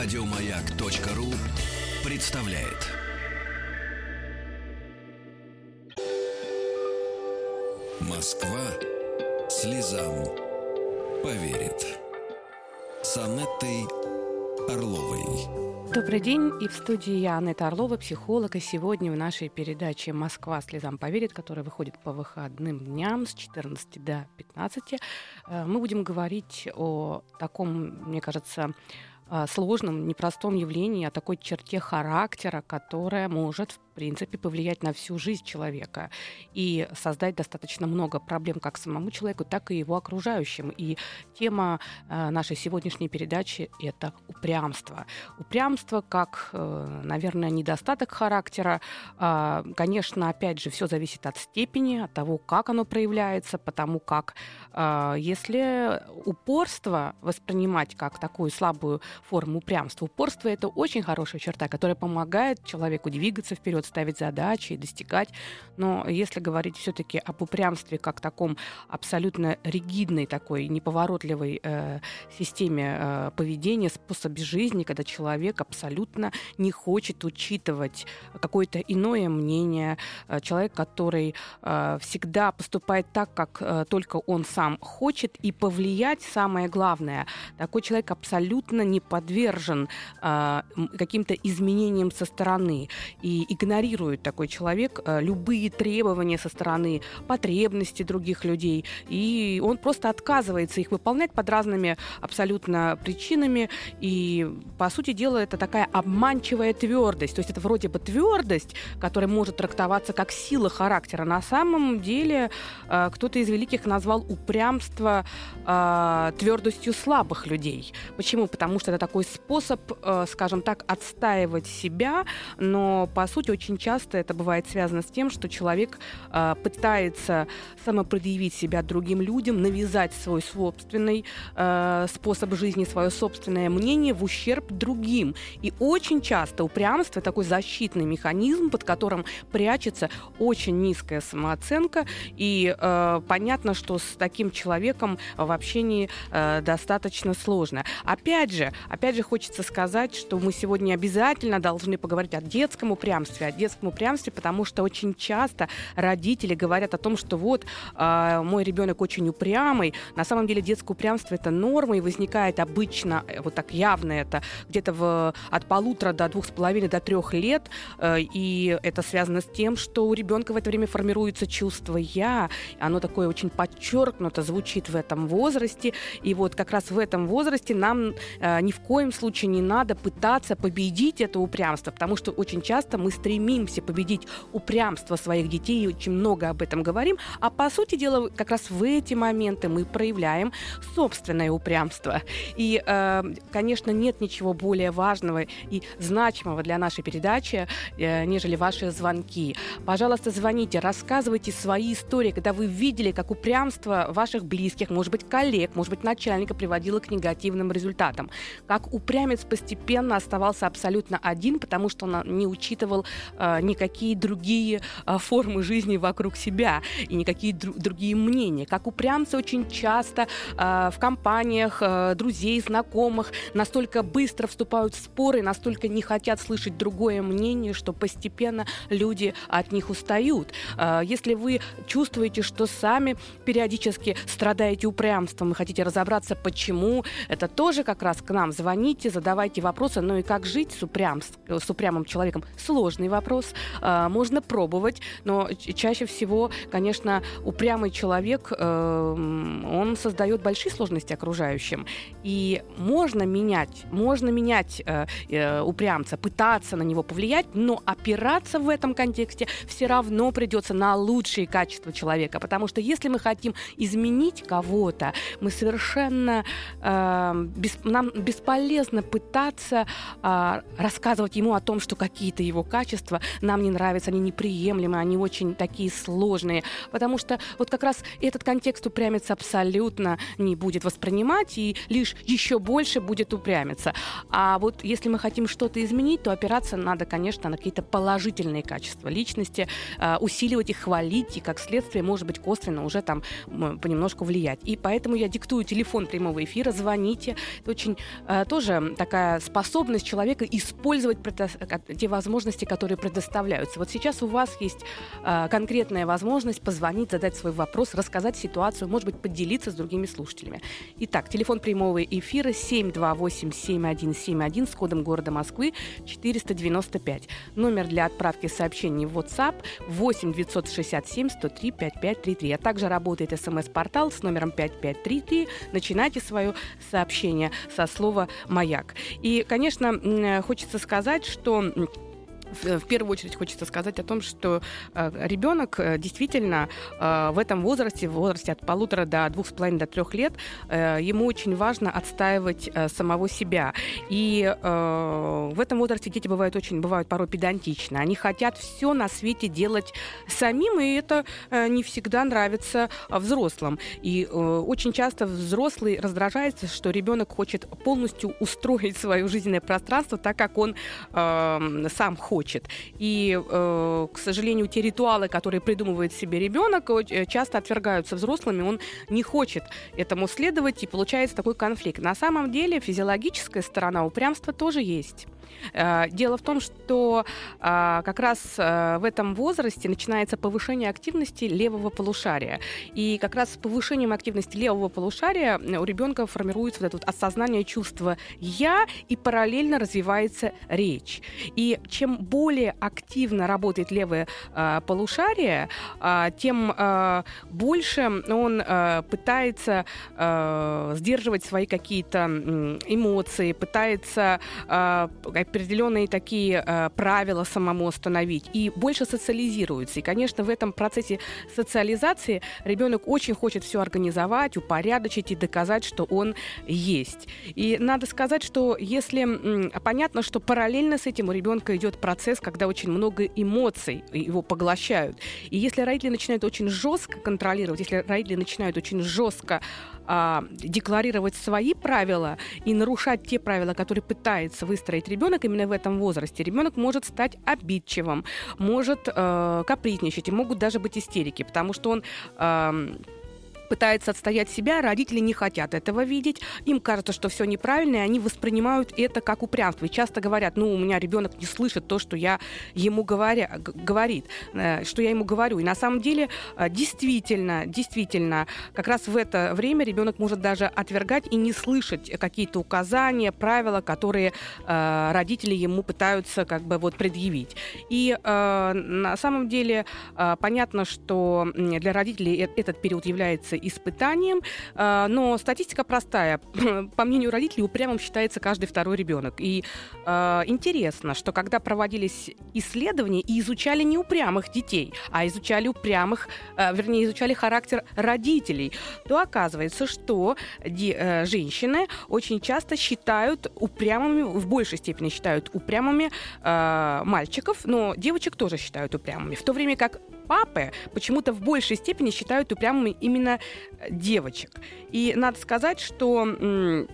Радиомаяк.ру представляет. Москва слезам поверит. С Орловой. Добрый день. И в студии я, Анетта Орлова, психолог. И сегодня в нашей передаче «Москва слезам поверит», которая выходит по выходным дням с 14 до 15, э, мы будем говорить о таком, мне кажется, сложном, непростом явлении, о такой черте характера, которая может, принципе, повлиять на всю жизнь человека и создать достаточно много проблем как самому человеку, так и его окружающим. И тема э, нашей сегодняшней передачи — это упрямство. Упрямство как, э, наверное, недостаток характера. Э, конечно, опять же, все зависит от степени, от того, как оно проявляется, потому как э, если упорство воспринимать как такую слабую форму упрямства, упорство — это очень хорошая черта, которая помогает человеку двигаться вперед, ставить задачи и достигать. Но если говорить все-таки об упрямстве как таком абсолютно ригидной такой неповоротливой э, системе э, поведения, способе жизни, когда человек абсолютно не хочет учитывать какое-то иное мнение, э, человек, который э, всегда поступает так, как э, только он сам хочет, и повлиять самое главное. Такой человек абсолютно не подвержен э, каким-то изменениям со стороны и игнорирует игнорирует такой человек э, любые требования со стороны потребностей других людей, и он просто отказывается их выполнять под разными абсолютно причинами, и, по сути дела, это такая обманчивая твердость, то есть это вроде бы твердость, которая может трактоваться как сила характера, на самом деле э, кто-то из великих назвал упрямство э, твердостью слабых людей. Почему? Потому что это такой способ, скажем так, отстаивать себя, но, по сути, очень часто это бывает связано с тем, что человек э, пытается самопредъявить себя другим людям, навязать свой собственный э, способ жизни, свое собственное мнение в ущерб другим. И очень часто упрямство такой защитный механизм, под которым прячется очень низкая самооценка. И э, понятно, что с таким человеком в общении э, достаточно сложно. Опять же, опять же хочется сказать, что мы сегодня обязательно должны поговорить о детском упрямстве, о детском упрямстве, потому что очень часто родители говорят о том, что вот э, мой ребенок очень упрямый. На самом деле детское упрямство это норма и возникает обычно э, вот так явно это где-то в, от полутора до двух с половиной до трех лет, э, и это связано с тем, что у ребенка в это время формируется чувство я, оно такое очень подчеркнуто звучит в этом возрасте, и вот как раз в этом возрасте нам э, ни в коем случае не надо пытаться победить это упрямство, потому что очень часто мы стремимся стремимся победить упрямство своих детей, и очень много об этом говорим, а по сути дела как раз в эти моменты мы проявляем собственное упрямство. И, э, конечно, нет ничего более важного и значимого для нашей передачи, э, нежели ваши звонки. Пожалуйста, звоните, рассказывайте свои истории, когда вы видели, как упрямство ваших близких, может быть, коллег, может быть, начальника приводило к негативным результатам. Как упрямец постепенно оставался абсолютно один, потому что он не учитывал а, никакие другие а, формы жизни вокруг себя и никакие дру- другие мнения. Как упрямцы очень часто а, в компаниях друзей, знакомых настолько быстро вступают в споры, настолько не хотят слышать другое мнение, что постепенно люди от них устают. Если вы чувствуете, что сами периодически страдаете упрямством и хотите разобраться, почему, это тоже как раз к нам звоните, задавайте вопросы. Ну и как жить с, упрям, с упрямым человеком? Сложный вопрос вопрос. А, можно пробовать, но чаще всего, конечно, упрямый человек, э, он создает большие сложности окружающим. И можно менять, можно менять э, э, упрямца, пытаться на него повлиять, но опираться в этом контексте все равно придется на лучшие качества человека. Потому что если мы хотим изменить кого-то, мы совершенно нам бесполезно пытаться рассказывать ему о том, что какие-то его качества качества нам не нравятся, они неприемлемы, они очень такие сложные, потому что вот как раз этот контекст упрямец абсолютно не будет воспринимать и лишь еще больше будет упрямиться. А вот если мы хотим что-то изменить, то опираться надо, конечно, на какие-то положительные качества личности, э, усиливать их, хвалить и, как следствие, может быть, косвенно уже там понемножку влиять. И поэтому я диктую телефон прямого эфира, звоните. Это очень э, тоже такая способность человека использовать те возможности, которые предоставляются. Вот сейчас у вас есть э, конкретная возможность позвонить, задать свой вопрос, рассказать ситуацию, может быть, поделиться с другими слушателями. Итак, телефон прямого эфира 728-7171 с кодом города Москвы 495. Номер для отправки сообщений в WhatsApp 8 967 103 5533. А также работает смс-портал с номером 5533. Начинайте свое сообщение со слова «Маяк». И, конечно, хочется сказать, что в первую очередь хочется сказать о том, что э, ребенок э, действительно э, в этом возрасте, в возрасте от полутора до двух с половиной до трех лет, ему очень важно отстаивать самого себя. И в этом возрасте дети бывают очень, бывают порой педантичны. Они хотят все на свете делать самим, и это не всегда нравится взрослым. И очень часто взрослый раздражается, что ребенок хочет полностью устроить свое жизненное пространство так, как он сам хочет хочет. И, э, к сожалению, те ритуалы, которые придумывает себе ребенок, э, часто отвергаются взрослыми. Он не хочет этому следовать, и получается такой конфликт. На самом деле физиологическая сторона упрямства тоже есть. Э, дело в том, что а, как раз э, в этом возрасте начинается повышение активности левого полушария. И как раз с повышением активности левого полушария у ребенка формируется вот это вот осознание чувства «я» и параллельно развивается речь. И чем более активно работает левое полушарие, тем больше он пытается сдерживать свои какие-то эмоции, пытается определенные такие э, правила самому установить и больше социализируется. И, конечно, в этом процессе социализации ребенок очень хочет все организовать, упорядочить и доказать, что он есть. И надо сказать, что если понятно, что параллельно с этим у ребенка идет процесс, когда очень много эмоций его поглощают. И если родители начинают очень жестко контролировать, если родители начинают очень жестко а, декларировать свои правила и нарушать те правила, которые пытается выстроить ребенок именно в этом возрасте, ребенок может стать обидчивым, может э, капризничать и могут даже быть истерики, потому что он э, пытается отстоять себя, родители не хотят этого видеть, им кажется, что все неправильно, и они воспринимают это как упрямство. И часто говорят, ну, у меня ребенок не слышит то, что я ему говоря, говорит, э, что я ему говорю. И на самом деле, э, действительно, действительно, как раз в это время ребенок может даже отвергать и не слышать какие-то указания, правила, которые э, родители ему пытаются как бы вот предъявить. И на самом деле понятно, что для родителей этот период является испытанием. А, но статистика простая. По мнению родителей, упрямым считается каждый второй ребенок. И э, интересно, что когда проводились исследования и изучали не упрямых детей, а изучали упрямых, э, вернее, изучали характер родителей, то оказывается, что э, женщины очень часто считают упрямыми, в большей степени считают упрямыми мальчиков, но девочек тоже считают упрямыми. В то время как папы почему-то в большей степени считают упрямыми именно девочек. И надо сказать, что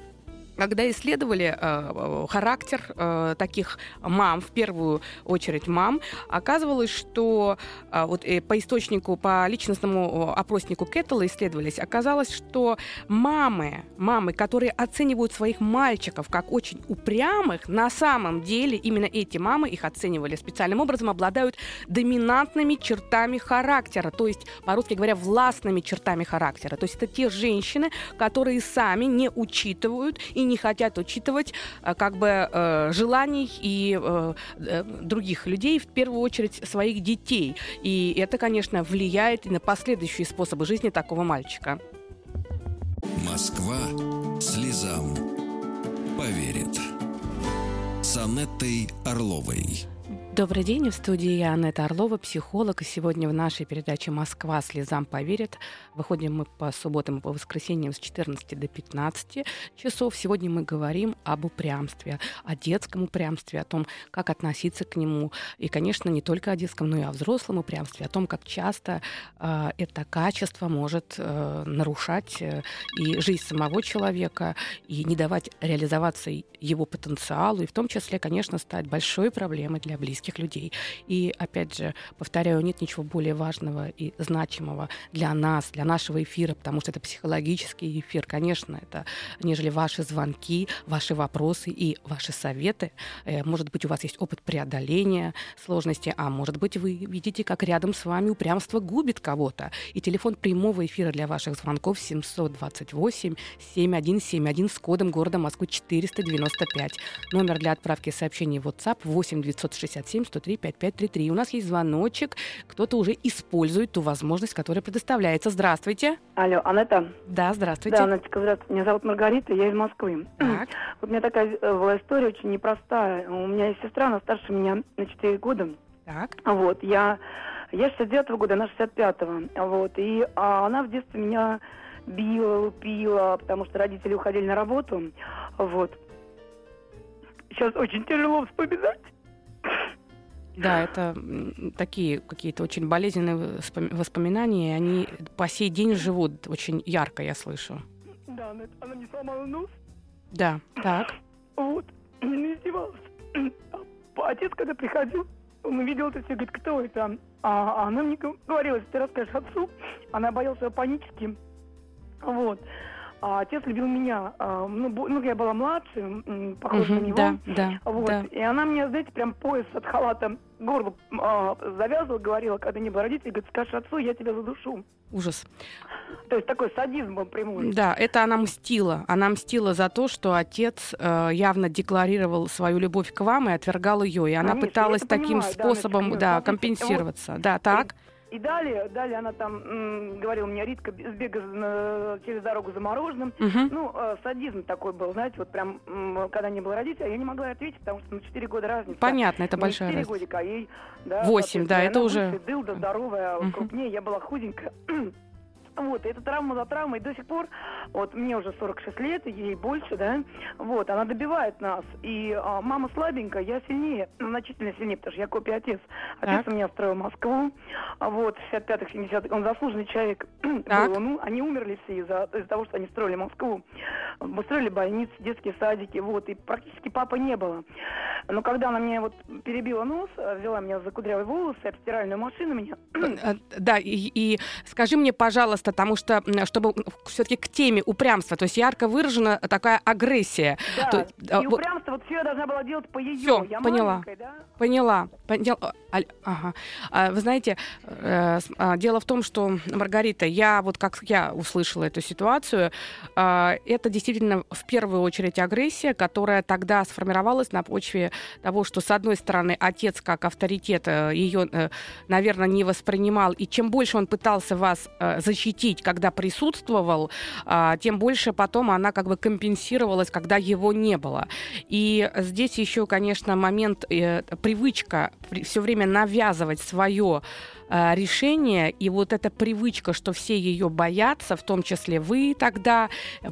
когда исследовали э, характер э, таких мам, в первую очередь мам, оказывалось, что э, вот э, по источнику, по личностному опроснику Кеттелла исследовались, оказалось, что мамы, мамы, которые оценивают своих мальчиков как очень упрямых, на самом деле именно эти мамы, их оценивали специальным образом, обладают доминантными чертами характера, то есть, по-русски говоря, властными чертами характера. То есть это те женщины, которые сами не учитывают и не хотят учитывать э, как бы э, желаний и э, других людей, в первую очередь своих детей. И это, конечно, влияет и на последующие способы жизни такого мальчика. Москва слезам поверит. С Анеттой Орловой. Добрый день, в студии я, Анетта Орлова, психолог. И сегодня в нашей передаче «Москва слезам поверит». Выходим мы по субботам и по воскресеньям с 14 до 15 часов. Сегодня мы говорим об упрямстве, о детском упрямстве, о том, как относиться к нему. И, конечно, не только о детском, но и о взрослом упрямстве, о том, как часто э, это качество может э, нарушать э, и жизнь самого человека, и не давать реализоваться его потенциалу, и в том числе, конечно, стать большой проблемой для близких близких людей. И, опять же, повторяю, нет ничего более важного и значимого для нас, для нашего эфира, потому что это психологический эфир, конечно, это нежели ваши звонки, ваши вопросы и ваши советы. Э, может быть, у вас есть опыт преодоления сложности, а может быть, вы видите, как рядом с вами упрямство губит кого-то. И телефон прямого эфира для ваших звонков 728 7171 с кодом города Москвы 495. Номер для отправки сообщений в WhatsApp 8 967 967 103 5533. У нас есть звоночек. Кто-то уже использует ту возможность, которая предоставляется. Здравствуйте. Алло, Анетта? Да, здравствуйте. Да, Анетта, здравствуйте. Меня зовут Маргарита, я из Москвы. Так. Вот у меня такая э, была история очень непростая. У меня есть сестра, она старше меня на 4 года. Так. Вот, я, я 69-го года, она 65-го. Вот, и а, она в детстве меня била, лупила, потому что родители уходили на работу. Вот. Сейчас очень тяжело вспоминать. Да, это такие какие-то очень болезненные воспоминания, и они по сей день живут очень ярко, я слышу. Да, она, не сломала нос. Да, так. Вот, не издевалась. А отец, когда приходил, он увидел это все, говорит, кто это? А она мне говорила, если ты расскажешь отцу, она боялась панически. Вот. А отец любил меня. А, ну, ну, я была младше, похожа угу, на него. Да, да, вот. да. И она мне, знаете, прям пояс от халата горло а, завязывала, говорила, когда не было родителей, говорит, скажешь отцу, я тебя задушу. Ужас. То есть такой садизм был прямой. Да, это она мстила. Она мстила за то, что отец э, явно декларировал свою любовь к вам и отвергал ее. И она Конечно, пыталась таким понимаю, способом да, да, вот, компенсироваться. Вот, да, так. И далее, далее она там м, говорила мне, Ритка, сбегай на, через дорогу за мороженым. Угу. Ну, э, садизм такой был, знаете, вот прям, м, когда не было родителей, я не могла ответить, потому что на 4 года разница. Понятно, это Мне большая 4 разница. годика, а ей... Да, 8, да, это уже... дылда здоровая, Мгм. крупнее, я была худенькая. Вот, и эта травма за травмой до сих пор, вот мне уже 46 лет, ей больше, да, вот, она добивает нас. И а, мама слабенькая, я сильнее, ну, значительно сильнее, потому что я копия отец. Отец Так. у меня строил Москву, а вот, в 65-х, 70-х, он заслуженный человек Так. был. Ну, они умерли все из-за из того, что они строили Москву. Мы строили больницы, детские садики, вот, и практически папы не было. Но когда она мне вот перебила нос, взяла меня за кудрявые волосы, об стиральную машину меня Э, Да, и, и скажи мне, пожалуйста, потому что, чтобы все-таки к теме упрямства, то есть ярко выражена такая агрессия. Да, То- а, и упрямство, вот все я должна была делать по ее. Всё, я поняла. да? Поняла. Поняла. Ага. А, Вы знаете, э, а, дело в том, что, Маргарита, я вот как я услышала эту ситуацию, а, это действительно в первую очередь агрессия, которая тогда сформировалась на почве того, что, с одной стороны, отец как авторитет ее, наверное, не воспринимал, и чем больше он пытался вас э, защитить, когда присутствовал, а, тем больше потом она как бы компенсировалась, когда его не было. И здесь еще, конечно, момент, э, привычка все время навязывать свое э, решение, и вот эта привычка, что все ее боятся, в том числе вы тогда,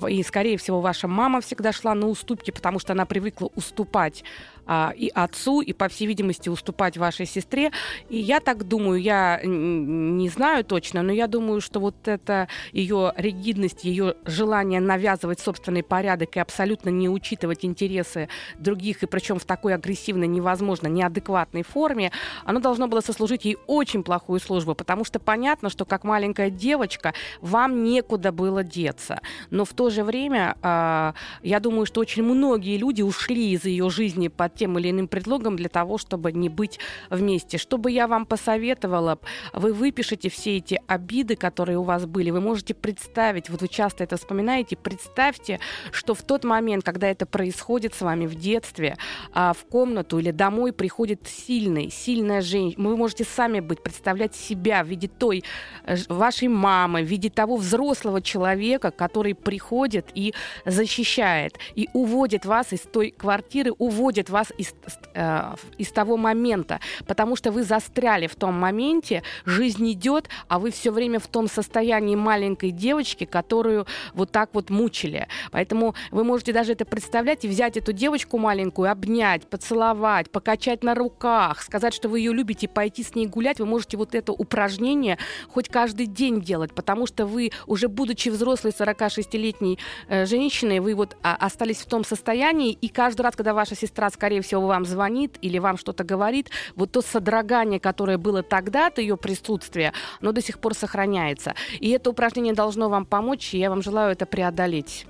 и, скорее всего, ваша мама всегда шла на уступки, потому что она привыкла уступать а, и отцу, и, по всей видимости, уступать вашей сестре. И я так думаю, я не знаю точно, но я думаю, что вот это ее ригидность, ее желание навязывать собственный порядок и абсолютно не учитывать интересы других, и причем в такой агрессивной, невозможно, неадекватной форме, оно должно было сослужить ей очень плохую службу, потому что понятно, что как маленькая девочка вам некуда было деться. Но в то же время а, я думаю, что очень многие люди ушли из ее жизни под тем или иным предлогом для того, чтобы не быть вместе. Что бы я вам посоветовала, вы выпишите все эти обиды, которые у вас были, вы можете представить, вот вы часто это вспоминаете, представьте, что в тот момент, когда это происходит с вами в детстве, а, в комнату или домой приходит сильный, сильная женщина, вы можете сами быть, представлять себя в виде той э, вашей мамы, в виде того взрослого человека, который приходит и защищает, и уводит вас из той квартиры, уводит вас вас из, э, из того момента, потому что вы застряли в том моменте, жизнь идет, а вы все время в том состоянии маленькой девочки, которую вот так вот мучили. Поэтому вы можете даже это представлять и взять эту девочку маленькую, обнять, поцеловать, покачать на руках, сказать, что вы ее любите, пойти с ней гулять. Вы можете вот это упражнение хоть каждый день делать, потому что вы, уже будучи взрослой 46-летней э, женщиной, вы вот а, остались в том состоянии, и каждый раз, когда ваша сестра, скорее всего, вам звонит или вам что-то говорит, вот то содрогание, которое было тогда от ее присутствия, оно до сих пор сохраняется. И это упражнение должно вам помочь, и я вам желаю это преодолеть.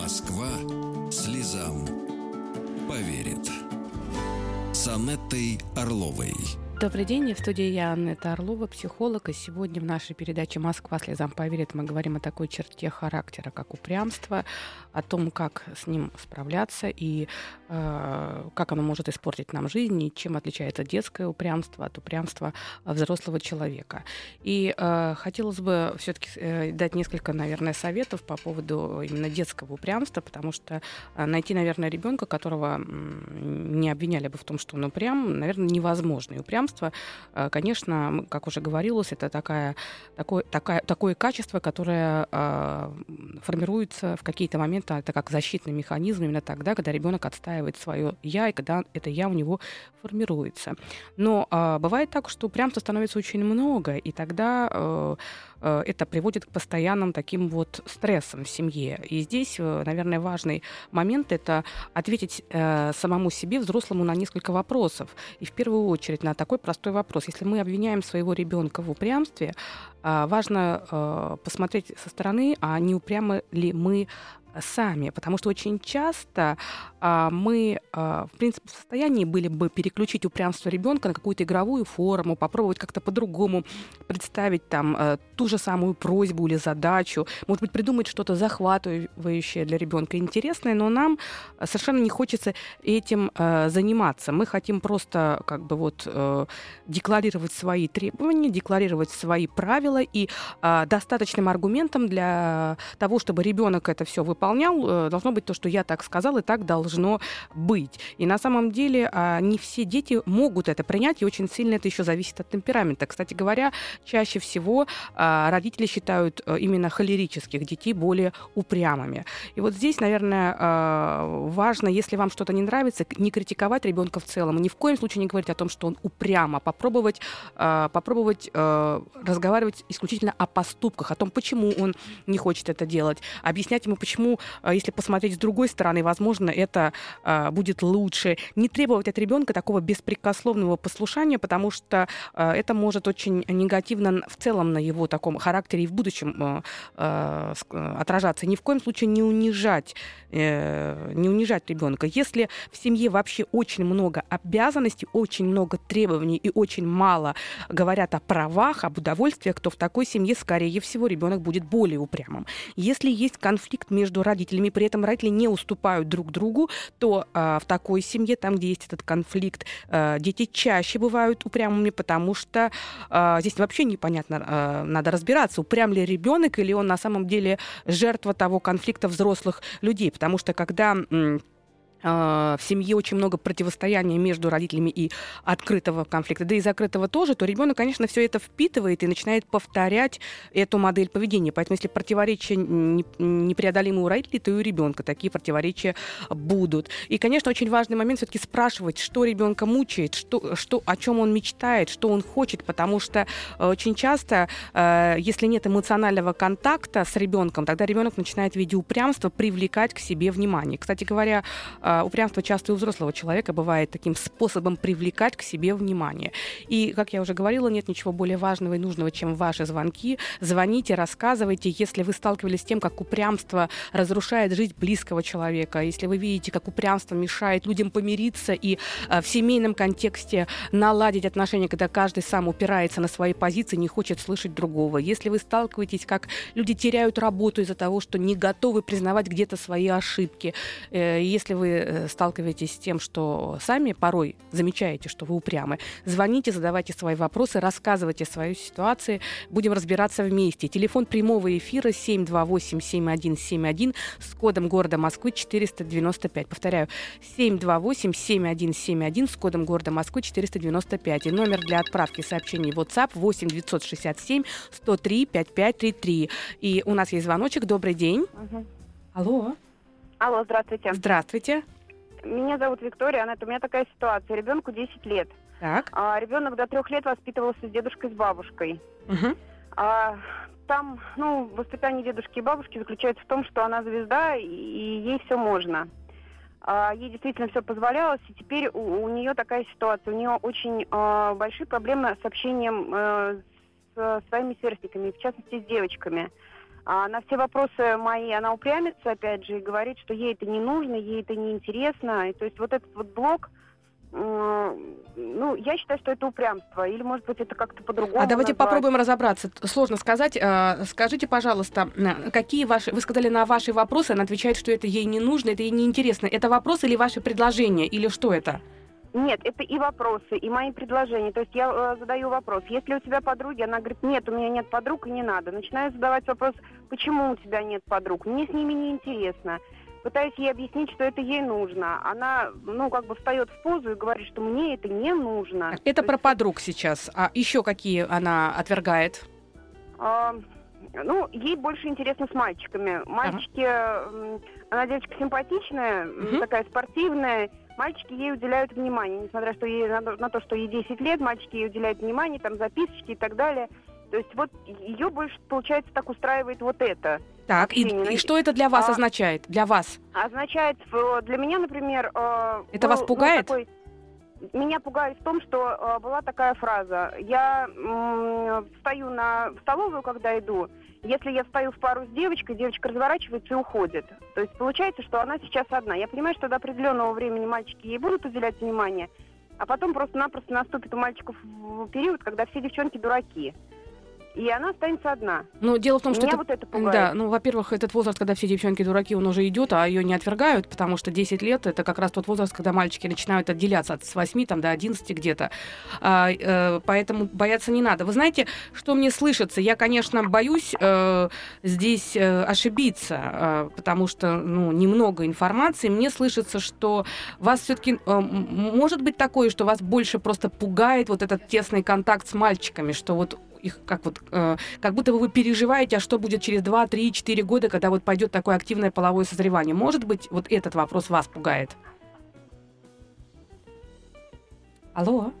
Москва слезам поверит. С Анеттой Орловой. Добрый день, в студии я Анна Орлова, психолог, и сегодня в нашей передаче «Москва слезам поверит» мы говорим о такой черте характера, как упрямство, о том, как с ним справляться и э, как оно может испортить нам жизнь, и чем отличается детское упрямство от упрямства взрослого человека. И э, хотелось бы все-таки э, дать несколько, наверное, советов по поводу именно детского упрямства, потому что э, найти, наверное, ребенка, которого не обвиняли бы в том, что он упрям, наверное, невозможно. И упрям упрямство, э, конечно, как уже говорилось, это такая, такое, такая, такое качество, которое э, формируется в какие-то моменты, это как защитный механизм именно тогда, когда ребенок отстаивает свое я, и когда это я у него формируется. Но э, бывает так, что упрямства становится очень много, и тогда Э, это приводит к постоянным таким вот стрессам в семье. И здесь, э, наверное, важный момент — это ответить э, самому себе, взрослому, на несколько вопросов. И в первую очередь на такой простой вопрос. Если мы обвиняем своего ребенка в упрямстве, важно посмотреть со стороны, а не упрямы ли мы сами, потому что очень часто а, мы, а, в принципе, в состоянии были бы переключить упрямство ребенка на какую-то игровую форму, попробовать как-то по-другому представить там а, ту же самую просьбу или задачу, может быть, придумать что-то захватывающее для ребенка интересное, но нам совершенно не хочется этим а, заниматься. Мы хотим просто как бы вот а, декларировать свои требования, декларировать свои правила, и а, достаточным аргументом для того, чтобы ребенок это все выполнял, выполнял, э, должно быть то, что я так сказал, и так должно быть. И на самом деле а, не все дети могут это принять, и очень сильно это еще зависит от темперамента. Кстати говоря, чаще всего а, родители считают э, именно холерических детей более упрямыми. И вот здесь, наверное, а, важно, если вам что-то не нравится, не критиковать ребенка в целом, ни в коем случае не говорить о том, что он упрямо, попробовать, попробовать э, разговаривать исключительно о поступках, о том, почему он не хочет это делать, объяснять ему, почему почему, а, если посмотреть с другой стороны, возможно, это а, будет лучше. Не требовать от ребенка такого беспрекословного послушания, потому что а, это может очень негативно в целом на его таком характере и в будущем отражаться. Ни в коем случае не унижать, э, не унижать ребенка. Если в семье вообще очень много обязанностей, очень много требований и очень мало говорят о правах, об удовольствиях, то в такой семье, скорее всего, ребенок будет более упрямым. Если есть конфликт между между родителями, при этом родители не уступают друг другу, то э, в такой семье, там, где есть этот конфликт, э, дети чаще бывают упрямыми, потому что э, здесь вообще непонятно, э, надо разбираться, упрям ли ребенок или он на самом деле жертва того конфликта взрослых людей, потому что когда а, в семье очень много противостояния между родителями и открытого конфликта, да и закрытого тоже, то ребенок, конечно, все это впитывает и начинает повторять эту модель поведения. Поэтому, если противоречия непреодолимы у родителей, то и у ребенка такие противоречия будут. И, конечно, очень важный момент все-таки спрашивать, что ребенка мучает, что, что, о чем он мечтает, что он хочет, потому что э, очень часто, э, если нет эмоционального контакта с ребенком, тогда ребенок начинает в виде упрямства привлекать к себе внимание. Кстати говоря, а, упрямство часто у взрослого человека бывает таким способом привлекать к себе внимание. И, как я уже говорила, нет ничего более важного и нужного, чем ваши звонки. Звоните, рассказывайте, если вы сталкивались с тем, как упрямство разрушает жизнь близкого человека, если вы видите, как упрямство мешает людям помириться и а, в семейном контексте наладить отношения, когда каждый сам упирается на свои позиции, не хочет слышать другого. Если вы сталкиваетесь, как люди теряют работу из-за того, что не готовы признавать где-то свои ошибки, э, если вы э, сталкиваетесь с тем, что сами порой замечаете, что вы упрямы, звоните, задавайте свои вопросы, рассказывайте свою ситуацию. Будем разбираться вместе. Телефон прямого эфира 728-7171 с кодом города Москвы 495. Повторяю, 728-7171 с кодом города Москвы 495. И номер для отправки сообщений WhatsApp 8 967 103 5533. И у нас есть звоночек. Добрый день. Угу. Алло. Алло, здравствуйте. Здравствуйте. Меня зовут Виктория, Аннет. У меня такая ситуация. Ребенку 10 лет. Так. А, ребенок до трех лет воспитывался с дедушкой, с бабушкой. Угу. А, там, ну, воспитание дедушки и бабушки заключается в том, что она звезда, и, и ей все можно. А, ей действительно все позволялось, и теперь у, у нее такая ситуация. У нее очень а, большие проблемы с общением а, с своими сверстниками, в частности, с девочками. А на все вопросы мои она упрямится, опять же, и говорит, что ей это не нужно, ей это не интересно. И, то есть вот этот вот блок, ну, я считаю, что это упрямство. Или, может быть, это как-то по-другому. А давайте назвать. попробуем разобраться. Сложно сказать. А, скажите, пожалуйста, какие ваши... Вы сказали на ваши вопросы, она отвечает, что это ей не нужно, это ей не интересно. Это вопрос или ваши предложения, или что это? Нет, это и вопросы, и мои предложения. То есть я э, задаю вопрос, есть ли у тебя подруги? Она говорит, нет, у меня нет подруг и не надо. Начинаю задавать вопрос, почему у тебя нет подруг? Мне с ними не интересно. Пытаюсь ей объяснить, что это ей нужно. Она, ну, как бы встает в позу и говорит, что мне это не нужно. Это То про есть... подруг сейчас. А еще какие она отвергает? А, ну, ей больше интересно с мальчиками. Мальчики, ага. она девочка симпатичная, угу. такая спортивная. Мальчики ей уделяют внимание, несмотря что ей, на, на то, что ей 10 лет, мальчики ей уделяют внимание, там записочки и так далее. То есть вот ее больше, получается, так устраивает вот это. Так, и, и что это для вас а, означает? Для вас? Означает, для меня, например... Э, это был, вас ну, пугает? Ну, такой, меня пугает в том, что э, была такая фраза. Я э, встаю на в столовую, когда иду. Если я встаю в пару с девочкой, девочка разворачивается и уходит. То есть получается, что она сейчас одна. Я понимаю, что до определенного времени мальчики ей будут уделять внимание, а потом просто-напросто наступит у мальчиков период, когда все девчонки дураки и она останется одна. Ну, дело в том, что Меня это... вот это пугает. Да, ну, во-первых, этот возраст, когда все девчонки дураки, он уже идет, а ее не отвергают, потому что 10 лет это как раз тот возраст, когда мальчики начинают отделяться от с 8 там, до 11 где-то. А, э, поэтому бояться не надо. Вы знаете, что мне слышится? Я, конечно, боюсь э, здесь э, ошибиться, э, потому что ну, немного информации. Мне слышится, что вас все-таки э, может быть такое, что вас больше просто пугает вот этот тесный контакт с мальчиками, что вот их как вот, э, как будто бы вы переживаете, а что будет через 2, 3, 4 года, когда вот пойдет такое активное половое созревание. Может быть, вот этот вопрос вас пугает? Алло?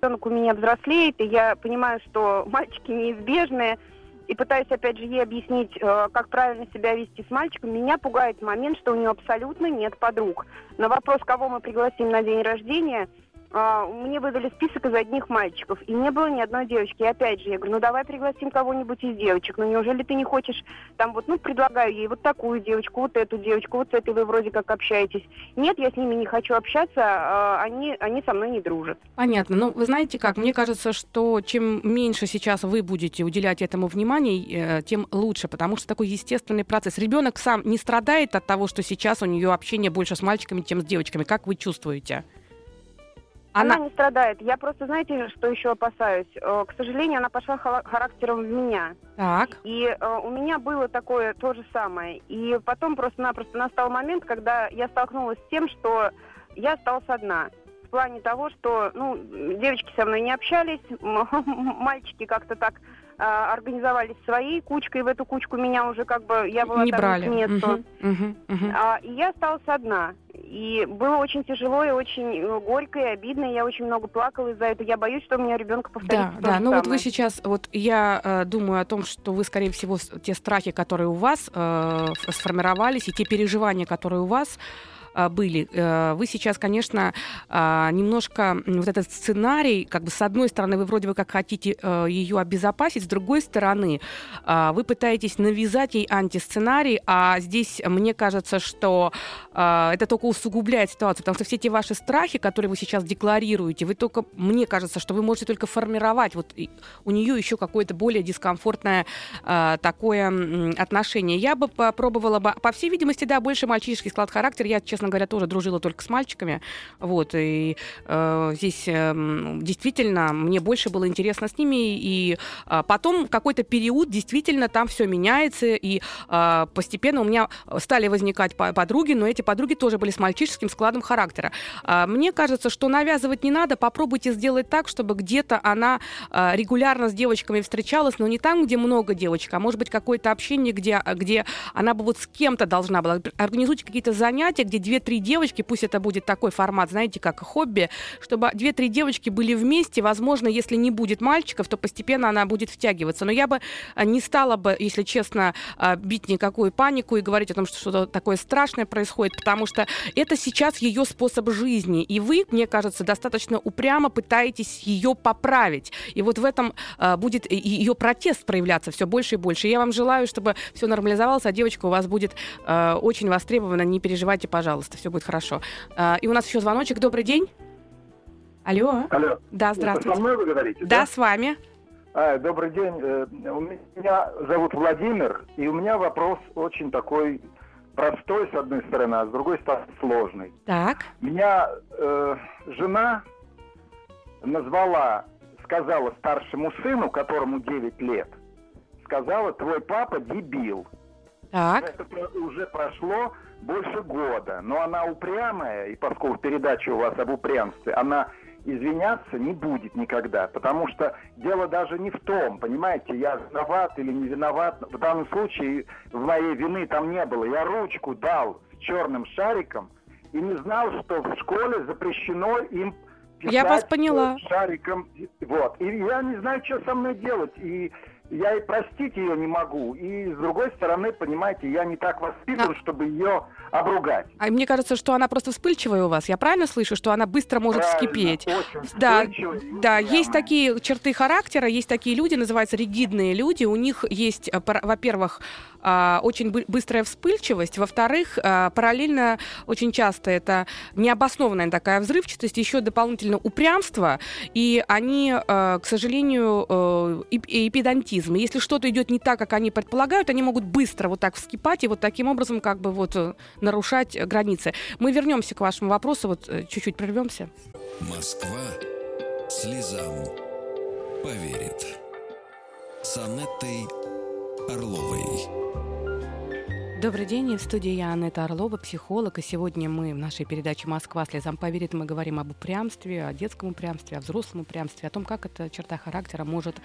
Ребенок у меня взрослеет, и я понимаю, что мальчики неизбежные, и пытаюсь, опять же, ей объяснить, э, как правильно себя вести с мальчиком. Меня пугает момент, что у нее абсолютно нет подруг. На вопрос, кого мы пригласим на день рождения – мне выдали список из одних мальчиков, и не было ни одной девочки. И опять же, я говорю, ну давай пригласим кого-нибудь из девочек. Ну неужели ты не хочешь, там вот, ну предлагаю ей вот такую девочку, вот эту девочку, вот с этой вы вроде как общаетесь. Нет, я с ними не хочу общаться, а, они, они со мной не дружат. Понятно. Ну, вы знаете как, мне кажется, что чем меньше сейчас вы будете уделять этому внимания, э, тем лучше, потому что такой естественный процесс. Ребенок сам не страдает от того, что сейчас у нее общение больше с мальчиками, чем с девочками. Как вы чувствуете? Она... она не страдает. Я просто, знаете, что еще опасаюсь? Э, к сожалению, она пошла характером в меня. Так. И э, у меня было такое то же самое. И потом просто-напросто настал момент, когда я столкнулась с тем, что я осталась одна. В плане того, что, ну, девочки со мной не общались, мальчики как-то так э, организовались своей кучкой, в эту кучку меня уже как бы, я была не там брали. к месту. Угу, угу, угу. А, и я осталась одна. И было очень тяжело и очень э, горько и обидно. И я очень много плакала из-за этого. Я боюсь, что у меня ребенка повторится. Да, да. Ну вот вы сейчас, вот я э, думаю о том, что вы, скорее всего, те страхи, которые у вас э, сформировались, и те переживания, которые у вас были. Э, вы сейчас, конечно, а, немножко вот этот сценарий, как бы с одной стороны, вы вроде бы как хотите э, ее обезопасить, с другой стороны, а, вы пытаетесь навязать ей антисценарий, а здесь мне кажется, что это только усугубляет ситуацию, потому что все эти ваши страхи, которые вы сейчас декларируете, вы только, мне кажется, что вы можете только формировать вот у нее еще какое-то более дискомфортное такое отношение. Я бы попробовала бы, по всей видимости, да, больше мальчишеский склад характера, я, честно честно говоря, тоже дружила только с мальчиками. Вот, и э, здесь э, действительно мне больше было интересно с ними. И э, потом какой-то период действительно там все меняется, и э, постепенно у меня стали возникать подруги, но эти подруги тоже были с мальчишеским складом характера. Э, мне кажется, что навязывать не надо, попробуйте сделать так, чтобы где-то она э, регулярно с девочками встречалась, но не там, где много девочек, а может быть какое-то общение, где, где она бы вот с кем-то должна была. Организуйте какие-то занятия, где две-три девочки, пусть это будет такой формат, знаете, как хобби, чтобы две-три девочки были вместе. Возможно, если не будет мальчиков, то постепенно она будет втягиваться. Но я бы э, не стала бы, если честно, э, бить никакую панику и говорить о том, что что-то такое страшное происходит, потому что это сейчас ее способ жизни. И вы, мне кажется, достаточно упрямо пытаетесь ее поправить. И вот в этом э, будет ее протест проявляться все больше и больше. Я вам желаю, чтобы все нормализовалось, а девочка у вас будет очень востребована. Не переживайте, пожалуйста, все будет хорошо. и у нас еще звоночек. Добрый день. Алло. Алло. Да, здравствуйте. Со мной вы говорите? Да, да? с вами. А, добрый день. Э, меня зовут Владимир, и у меня вопрос очень такой простой, с одной стороны, а с другой стороны сложный. Так. Меня э, жена назвала, сказала старшему сыну, которому 9 лет, сказала, твой папа дебил. Так. Это уже прошло больше года, но она упрямая, и поскольку передача у вас об упрямстве, она извиняться не будет никогда, потому что дело даже не в том, понимаете, я виноват или не виноват. В данном случае в моей вины там не было. Я ручку дал с черным шариком и не знал, что в школе запрещено им писать я вас поняла. шариком. Вот. И я не знаю, что со мной делать. И я и простить ее не могу. И с другой стороны, понимаете, я не так воспитан, чтобы ее обругать. А мне кажется, что она просто вспыльчивая у вас. Я правильно слышу, что она быстро может правильно, вскипеть? Да, да, есть такие черты характера, есть такие люди, называются ригидные люди. У них есть, э, во-первых, а, очень быстрая вспыльчивость, во-вторых, а, параллельно очень часто это необоснованная такая взрывчатость, еще дополнительно упрямство, и они, а, к сожалению, э, и, и педантизм. И если что-то идет не так, как они предполагают, они могут быстро вот так вскипать и вот таким образом как бы вот э, нарушать границы. Мы вернемся к вашему вопросу, вот э, чуть-чуть прервемся. Москва слезам поверит. С Анеттой Орловой. Добрый день, в студии я Анетта Орлова, психолог, и сегодня мы в нашей передаче «Москва слезам поверит» мы говорим об упрямстве, о детском упрямстве, о взрослом упрямстве, о том, как эта черта характера может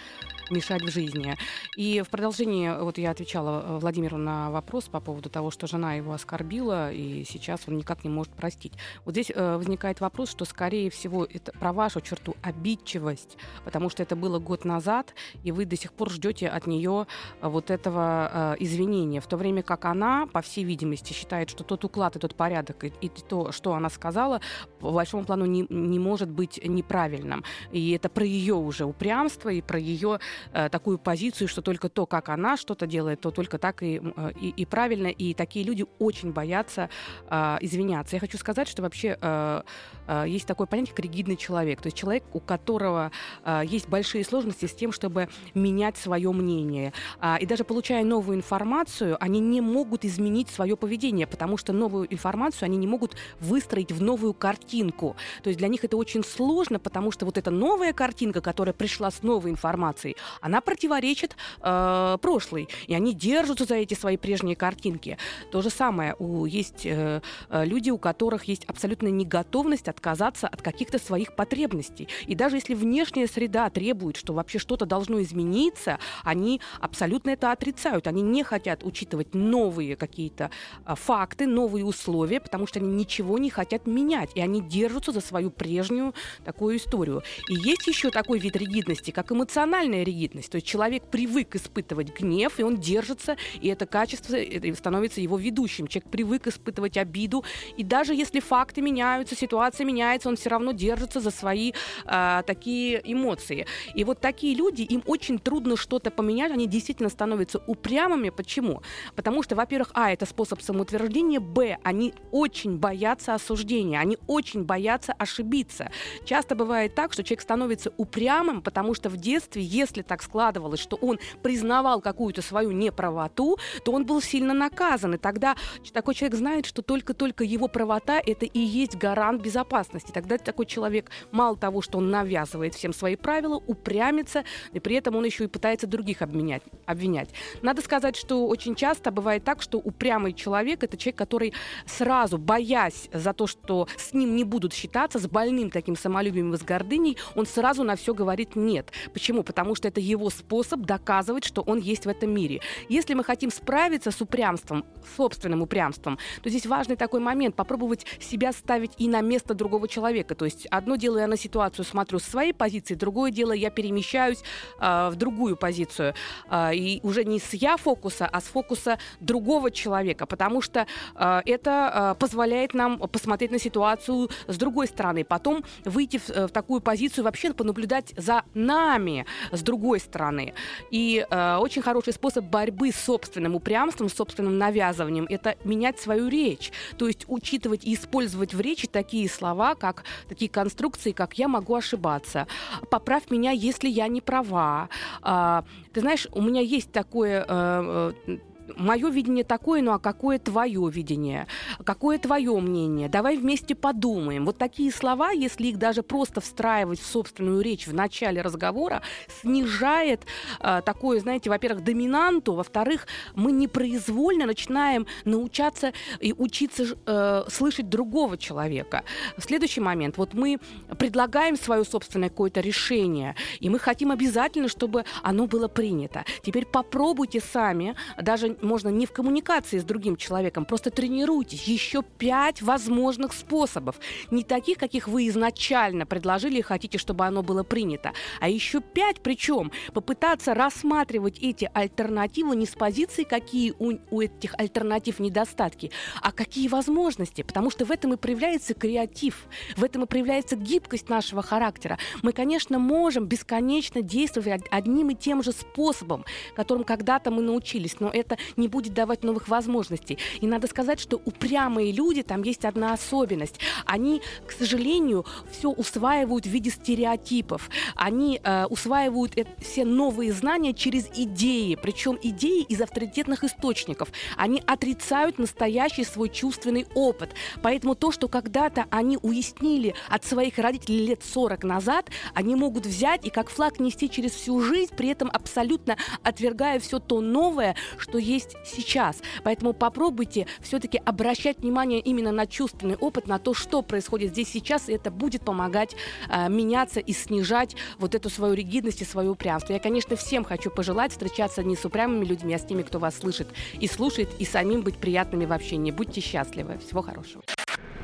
мешать в жизни. И в продолжении, вот я отвечала Владимиру на вопрос по поводу того, что жена его оскорбила, и сейчас он никак не может простить. Вот здесь э, возникает вопрос, что, скорее всего, это про вашу черту обидчивость, потому что это было год назад, и вы до сих пор ждете от нее вот этого э, извинения, в то время как она она, по всей видимости, считает, что тот уклад и тот порядок, и, и то, что она сказала, по большому плану не, не может быть неправильным. И это про ее уже упрямство и про ее э, такую позицию, что только то, как она что-то делает, то только так и, э, и, и правильно. И такие люди очень боятся э, извиняться. Я хочу сказать, что вообще э, э, есть такое понятие, как ригидный человек. То есть человек, у которого э, есть большие сложности с тем, чтобы менять свое мнение. Э, и даже получая новую информацию, они не могут могут изменить свое поведение, потому что новую информацию они не могут выстроить в новую картинку. То есть для них это очень сложно, потому что вот эта новая картинка, которая пришла с новой информацией, она противоречит э, прошлой, и они держатся за эти свои прежние картинки. То же самое у есть э, э люди, у которых есть абсолютная неготовность отказаться от каких-то своих потребностей. И даже если внешняя среда требует, что вообще что-то должно измениться, они абсолютно это отрицают. Они не хотят учитывать новые новые какие-то а, факты, новые условия, потому что они ничего не хотят менять, и они держатся за свою прежнюю такую историю. И есть еще такой вид ригидности, как эмоциональная ригидность. То есть человек привык испытывать гнев, и он держится, и это качество становится его ведущим. Человек привык испытывать обиду, и даже если факты меняются, ситуация меняется, он все равно держится за свои а, такие эмоции. И вот такие люди, им очень трудно что-то поменять, они действительно становятся упрямыми. Почему? Потому что, во-первых, во-первых, а, это способ самоутверждения, б, они очень боятся осуждения, они очень боятся ошибиться. Часто бывает так, что человек становится упрямым, потому что в детстве, если так складывалось, что он признавал какую-то свою неправоту, то он был сильно наказан. И тогда такой человек знает, что только-только его правота — это и есть гарант безопасности. Тогда такой человек, мало того, что он навязывает всем свои правила, упрямится, и при этом он еще и пытается других обменять, обвинять. Надо сказать, что очень часто бывает так, что упрямый человек — это человек, который сразу, боясь за то, что с ним не будут считаться, с больным таким самолюбием и с гордыней, он сразу на все говорит «нет». Почему? Потому что это его способ доказывать, что он есть в этом мире. Если мы хотим справиться с упрямством, собственным упрямством, то здесь важный такой момент — попробовать себя ставить и на место другого человека. То есть одно дело я на ситуацию смотрю с своей позиции, другое дело я перемещаюсь э, в другую позицию. Э, и уже не с я фокуса, а с фокуса другого человека, потому что э, это э, позволяет нам посмотреть на ситуацию с другой стороны, потом выйти в, в такую позицию, вообще понаблюдать за нами с другой стороны. И э, очень хороший способ борьбы с собственным упрямством, с собственным навязыванием, это менять свою речь, то есть учитывать и использовать в речи такие слова, как такие конструкции, как «я могу ошибаться», «поправь меня, если я не права», э, ты знаешь, у меня есть такое э, э мое видение такое, ну а какое твое видение? Какое твое мнение? Давай вместе подумаем. Вот такие слова, если их даже просто встраивать в собственную речь в начале разговора, снижает э, такое, знаете, во-первых, доминанту, во-вторых, мы непроизвольно начинаем научаться и учиться э, слышать другого человека. Следующий момент. Вот мы предлагаем свое собственное какое-то решение, и мы хотим обязательно, чтобы оно было принято. Теперь попробуйте сами, даже можно не в коммуникации с другим человеком, просто тренируйтесь. Еще пять возможных способов. Не таких, каких вы изначально предложили и хотите, чтобы оно было принято, а еще пять, причем попытаться рассматривать эти альтернативы не с позиции, какие у, у этих альтернатив недостатки, а какие возможности, потому что в этом и проявляется креатив, в этом и проявляется гибкость нашего характера. Мы, конечно, можем бесконечно действовать одним и тем же способом, которым когда-то мы научились, но это не будет давать новых возможностей. И надо сказать, что упрямые люди, там есть одна особенность. Они, к сожалению, все усваивают в виде стереотипов. Они э, усваивают это, все новые знания через идеи, причем идеи из авторитетных источников. Они отрицают настоящий свой чувственный опыт. Поэтому то, что когда-то они уяснили от своих родителей лет 40 назад, они могут взять и как флаг нести через всю жизнь, при этом абсолютно отвергая все то новое, что есть есть сейчас. Поэтому попробуйте все-таки обращать внимание именно на чувственный опыт, на то, что происходит здесь сейчас, и это будет помогать э, меняться и снижать вот эту свою ригидность и свое упрямство. Я, конечно, всем хочу пожелать встречаться не с упрямыми людьми, а с теми, кто вас слышит и слушает, и самим быть приятными в общении. Будьте счастливы. Всего хорошего.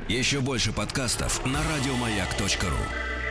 Еще больше подкастов на радиомаяк.ру